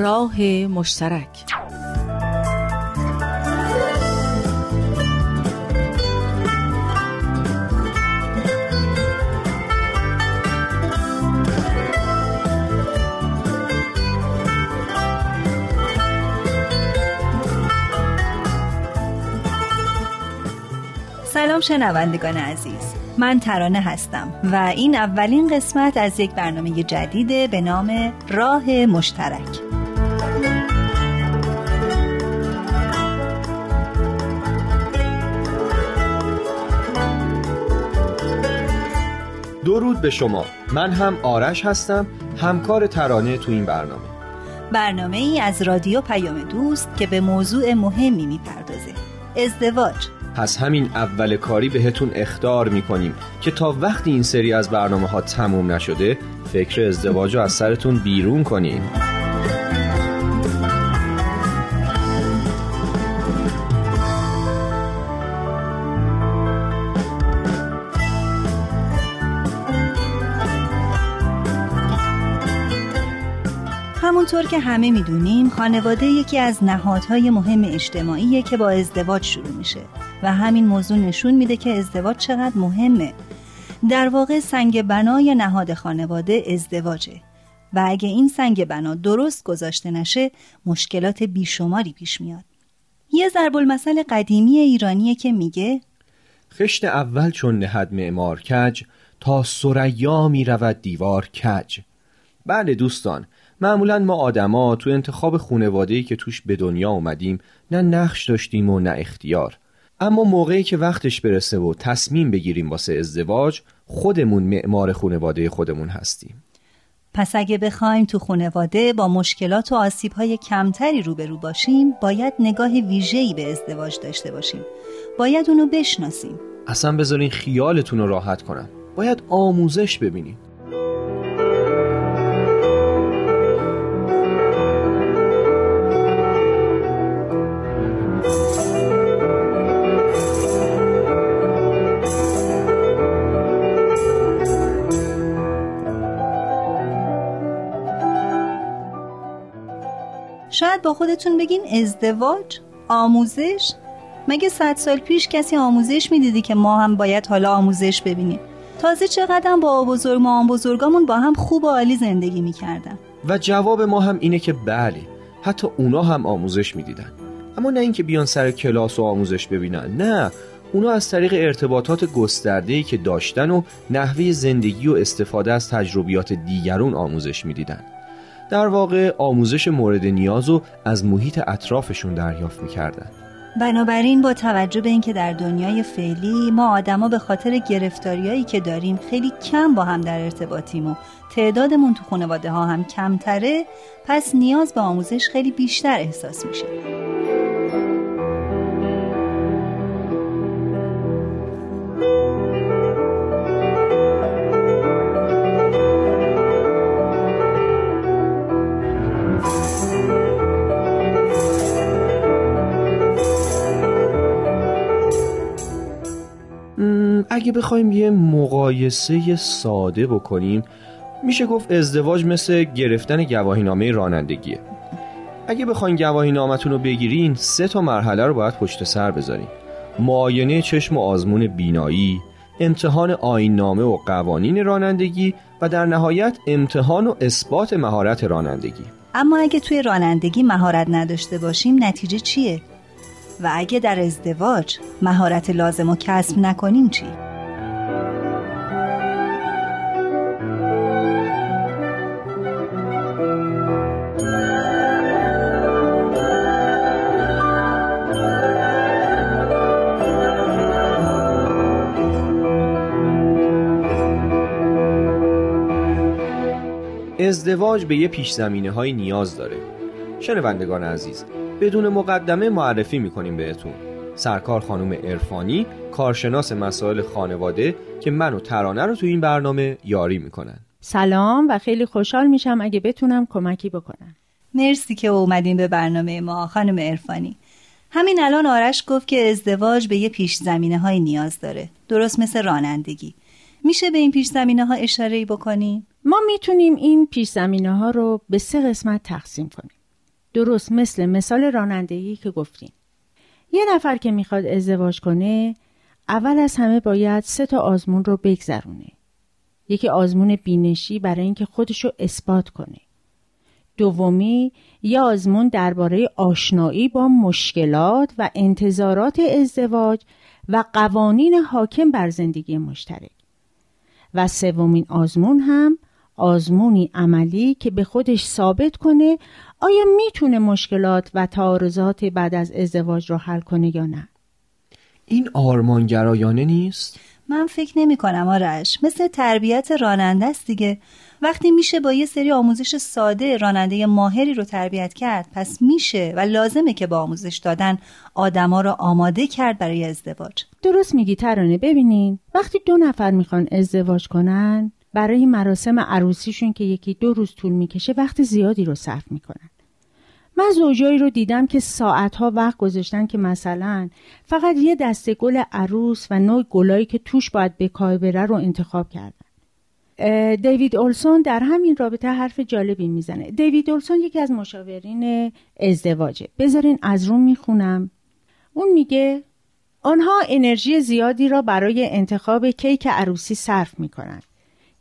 راه مشترک. سلام شنوندگان عزیز. من ترانه هستم و این اولین قسمت از یک برنامه جدید به نام راه مشترک. درود به شما. من هم آرش هستم همکار ترانه تو این برنامه. برنامه ای از رادیو پیام دوست که به موضوع مهمی می‌پردازه ازدواج. پس همین اول کاری بهتون اختار می‌کنیم که تا وقتی این سری از برنامه ها تموم نشده فکر ازدواج رو از سرتون بیرون کنیم. همونطور که همه می‌دونیم خانواده یکی از نهادهای مهم اجتماعیه که با ازدواج شروع میشه و همین موضوع نشون میده که ازدواج چقدر مهمه. در واقع سنگ بنای نهاد خانواده ازدواجه و اگه این سنگ بنا درست گذاشته نشه مشکلات بیشماری پیش میاد. یه ضرب المثل قدیمی ایرانیه که میگه خشت اول چون نهد معمار کج تا سریا می رود دیوار کج. بله دوستان معمولا ما آدما تو انتخاب خونواده‌ای که توش به دنیا اومدیم نه نقش داشتیم و نه اختیار. اما موقعی که وقتش برسه و تصمیم بگیریم واسه ازدواج خودمون معمار خونواده خودمون هستیم. پس اگه بخوایم تو خونواده با مشکلات و آسیبهای کمتری روبرو باشیم باید نگاه ویژه‌ای به ازدواج داشته باشیم. باید اونو بشناسیم. اصلا بذارین خیالتون رو راحت کنم باید آموزش ببینیم شاید با خودتون بگین ازدواج آموزش. مگه صد سال پیش کسی آموزش می‌دیدی که ما هم باید حالا آموزش ببینیم؟ تازه چقدر با بزرگ ما بزرگامون با هم خوب و عالی زندگی می‌کردن. و جواب ما هم اینه که بله حتی اونا هم آموزش می‌دیدن. اما نه اینکه بیان سر کلاس و آموزش ببینن نه. اونا از طریق ارتباطات گسترده‌ای که داشتن و نحوه زندگی و استفاده از تجربیات دیگرون آموزش می‌دیدن. در واقع آموزش مورد نیاز و از محیط اطرافشون دریافت می‌کردن. بنابراین با توجه به اینکه در دنیای فعلی ما آدما به خاطر گرفتاریایی که داریم خیلی کم با هم در ارتباطیم و تعدادمون تو خانواده ها هم کمتره پس نیاز به آموزش خیلی بیشتر احساس میشه. اگه بخوایم یه مقایسه ساده بکنیم میشه گفت ازدواج مثل گرفتن گواهینامه رانندگیه اگه بخواین گواهی نامتون رو بگیرین سه تا مرحله رو باید پشت سر بذارین معاینه چشم و آزمون بینایی امتحان آین نامه و قوانین رانندگی و در نهایت امتحان و اثبات مهارت رانندگی اما اگه توی رانندگی مهارت نداشته باشیم نتیجه چیه؟ و اگه در ازدواج مهارت لازم رو کسب نکنیم چی؟ ازدواج به یه پیش زمینه های نیاز داره. شنوندگان عزیز بدون مقدمه معرفی می‌کنیم بهتون. سرکار خانم ارفانی کارشناس مسائل خانواده که من و ترانه رو تو این برنامه یاری می‌کنن. سلام و خیلی خوشحال میشم اگه بتونم کمکی بکنم. مرسی که اومدین به برنامه ما خانم ارفانی همین الان آرش گفت که ازدواج به یه پیش زمینه های نیاز داره. درست مثل رانندگی. میشه به این پیش زمینه ها اشاره بکنیم؟ ما می‌تونیم این پیش زمینه ها رو به سه قسمت تقسیم کنیم. درست مثل مثال رانندگی که گفتیم. یه نفر که می‌خواد ازدواج کنه اول از همه باید سه تا آزمون رو بگذرونه. یکی آزمون بینشی برای اینکه خودشو اثبات کنه. دومی یه آزمون درباره آشنایی با مشکلات و انتظارات ازدواج و قوانین حاکم بر زندگی مشترک. و سومین آزمون هم آزمونی عملی که به خودش ثابت کنه آیا می‌تونه مشکلات و تعارضات بعد از ازدواج رو حل کنه یا نه این آرمانگرایانه نیست؟ من فکر نمی کنم آرش. مثل تربیت راننده است دیگه. وقتی میشه با یه سری آموزش ساده راننده ماهری رو تربیت کرد پس میشه و لازمه که با آموزش دادن آدما رو آماده کرد برای ازدواج. درست میگی ترانه ببینین. وقتی دو نفر می‌خوان ازدواج کنن برای مراسم عروسیشون که یکی دو روز طول می‌کشه وقت زیادی رو صرف می‌کنن. من زوجایی رو دیدم که ساعتها وقت گذاشتن که مثلا فقط یه دسته گل عروس و نوع گلایی که توش باید به کار بره رو انتخاب کردن. دیوید اولسون در همین رابطه حرف جالبی می‌زنه. دیوید اولسون یکی از مشاورین ازدواجه. بذارین از روم می‌خونم. اون میگه آنها انرژی زیادی را برای انتخاب کیک عروسی صرف می‌کنند.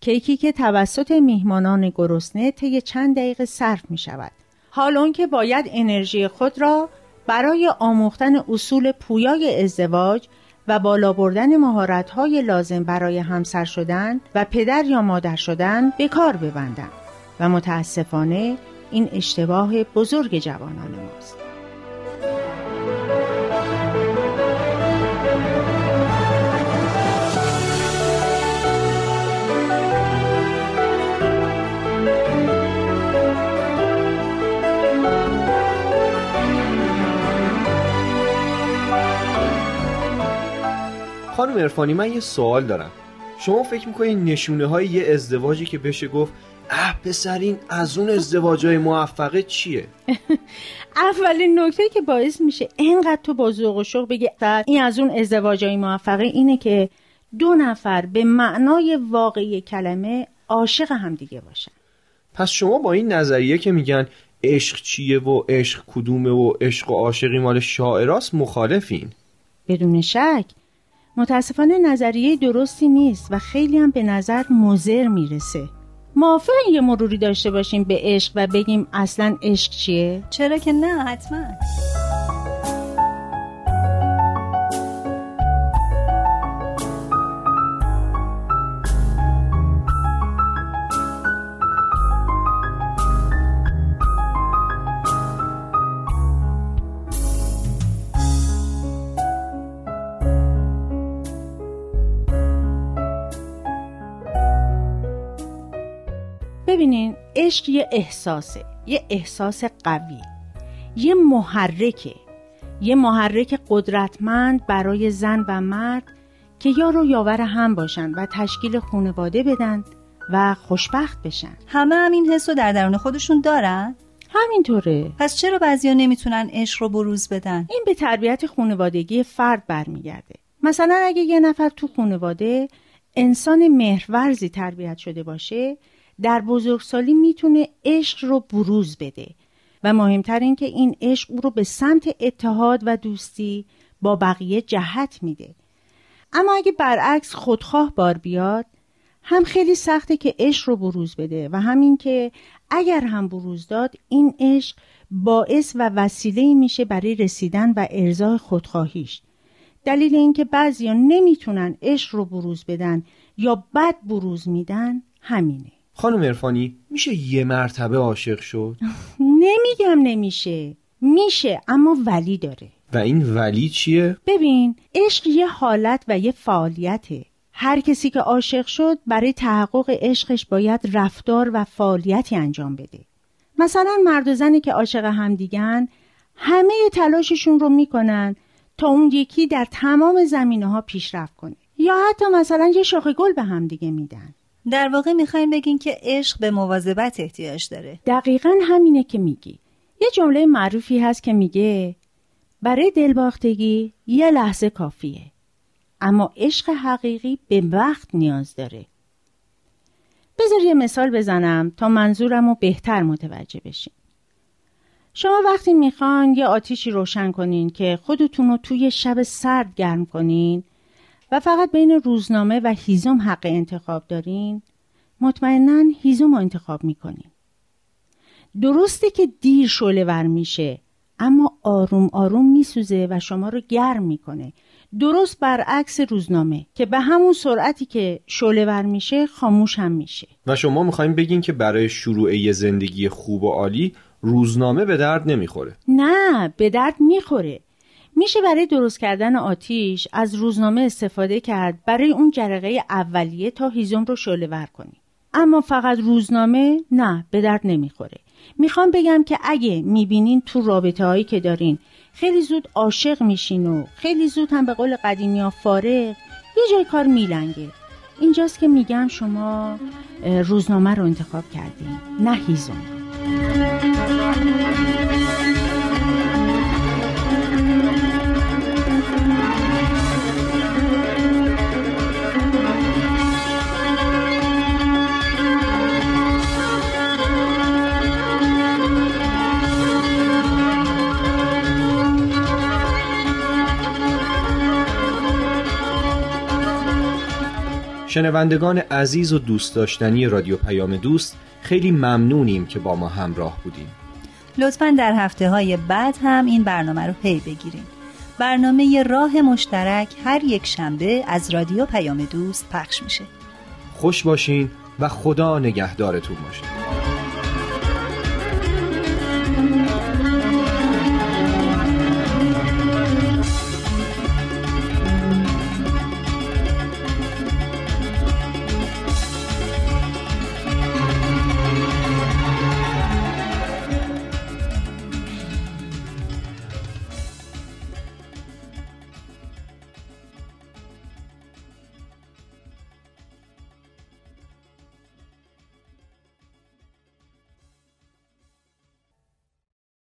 کیکی که توسط میهمانان گرسنه طی چند دقیقه صرف می شود حال که باید انرژی خود را برای آموختن اصول پویای ازدواج و بالا بردن مهارت‌های لازم برای همسر شدن و پدر یا مادر شدن به کار ببندند و متاسفانه این اشتباه بزرگ جوانان ماست. خانم ارفانی من یه سوال دارم. شما فکر می‌کنید نشونه های یه ازدواجی که بشه گفت اه پسرین از اون ازدواج های موفقه چیه؟ اولین نکته که باعث میشه اینقدر تو با ذوق و شوق بگی این از اون ازدواج های موفقه اینه که دو نفر به معنای واقعی کلمه عاشق همدیگه باشن. پس شما با این نظریه که میگن عشق چیه و عشق کدومه و عشق و عاشقی مال شاعراست مخالفین؟ بدون شک. متاسفانه نظریه درستی نیست و خیلی هم به نظر مزر می‌رسه موافق یه مروری داشته باشیم به عشق و بگیم اصلا عشق چیه؟ چرا که نه حتما عشق یه احساسه یه احساس قوی یه محرکه یه محرک قدرتمند برای زن و مرد که یار و یاور هم باشن و تشکیل خانواده بدن و خوشبخت بشن همه همین حس رو در درون خودشون دارن؟ همینطوره پس چرا بعضیا نمی‌تونن عشق رو بروز بدن؟ این به تربیت خانوادگی فرد برمیگرده مثلا اگه یه نفر تو خانواده انسان مهرورزی تربیت شده باشه در بزرگسالی می‌تونه عشق رو بروز بده. و مهمتر این که این عشق او رو به سمت اتحاد و دوستی با بقیه جهت میده. اما اگه برعکس خودخواه بار بیاد هم خیلی سخته که عشق رو بروز بده و همین که اگر هم بروز داد این عشق باعث و وسیله میشه برای رسیدن و ارزای خودخواهیش. دلیل اینکه بعضیا نمی‌تونن عشق رو بروز بدن یا بد بروز میدن همینه. خانم ارفانی میشه یه مرتبه عاشق شد؟ نمیگم نمیشه. میشه اما ولی داره. و این ولی چیه؟ ببین عشق یه حالت و یه فعالیته. هر کسی که عاشق شد برای تحقق عشقش باید رفتار و فعالیتی انجام بده. مثلا مرد و زنی که عاشق همدیگن همه تلاششون رو می‌کنن تا اون یکی در تمام زمینه ها پیشرفت کنه. یا حتی مثلا یه شاخه گل به همدیگه میدن. در واقع می‌خوایم بگین که عشق به مواظبت احتیاج داره. دقیقا همینه که میگی. یه جمله معروفی هست که میگه برای دلباختگی یه لحظه کافیه اما عشق حقیقی به وقت نیاز داره. بذار یه مثال بزنم تا منظورم رو بهتر متوجه بشین شما وقتی می‌خوان یه آتیشی روشن کنین که خودتون رو توی شب سرد گرم کنین و فقط بین روزنامه و هیزم حق انتخاب دارین؟ مطمئنا هیزم رو انتخاب می‌کنین. درسته که دیر شعله ور میشه اما آروم آروم میسوزه و شما رو گرم می‌کنه. درست برعکس روزنامه که به همون سرعتی که شعله ور میشه خاموش هم میشه. و شما می‌خوایم بگین که برای شروع یه زندگی خوب و عالی روزنامه به درد نمی‌خوره. نه به درد می‌خوره. میشه برای درست کردن آتیش از روزنامه استفاده کرد برای اون جرقه اولیه تا هیزم رو شعله ور کنی. اما فقط روزنامه نه به درد نمی‌خوره. می‌خوام بگم که اگه می‌بینین تو رابطه هایی که دارین خیلی زود عاشق میشین و خیلی زود هم به قول قدیمی ها فارغ یه جای کار میلنگه. اینجاست که میگم شما روزنامه رو انتخاب کردین نه هیزم. شنوندگان عزیز و دوست داشتنی رادیو پیام دوست خیلی ممنونیم که با ما همراه بودیم لطفا در هفته های بعد هم این برنامه رو پی بگیریم برنامه راه مشترک هر یک شنبه از رادیو پیام دوست پخش میشه. خوش باشین و خدا نگهدارتون باشه.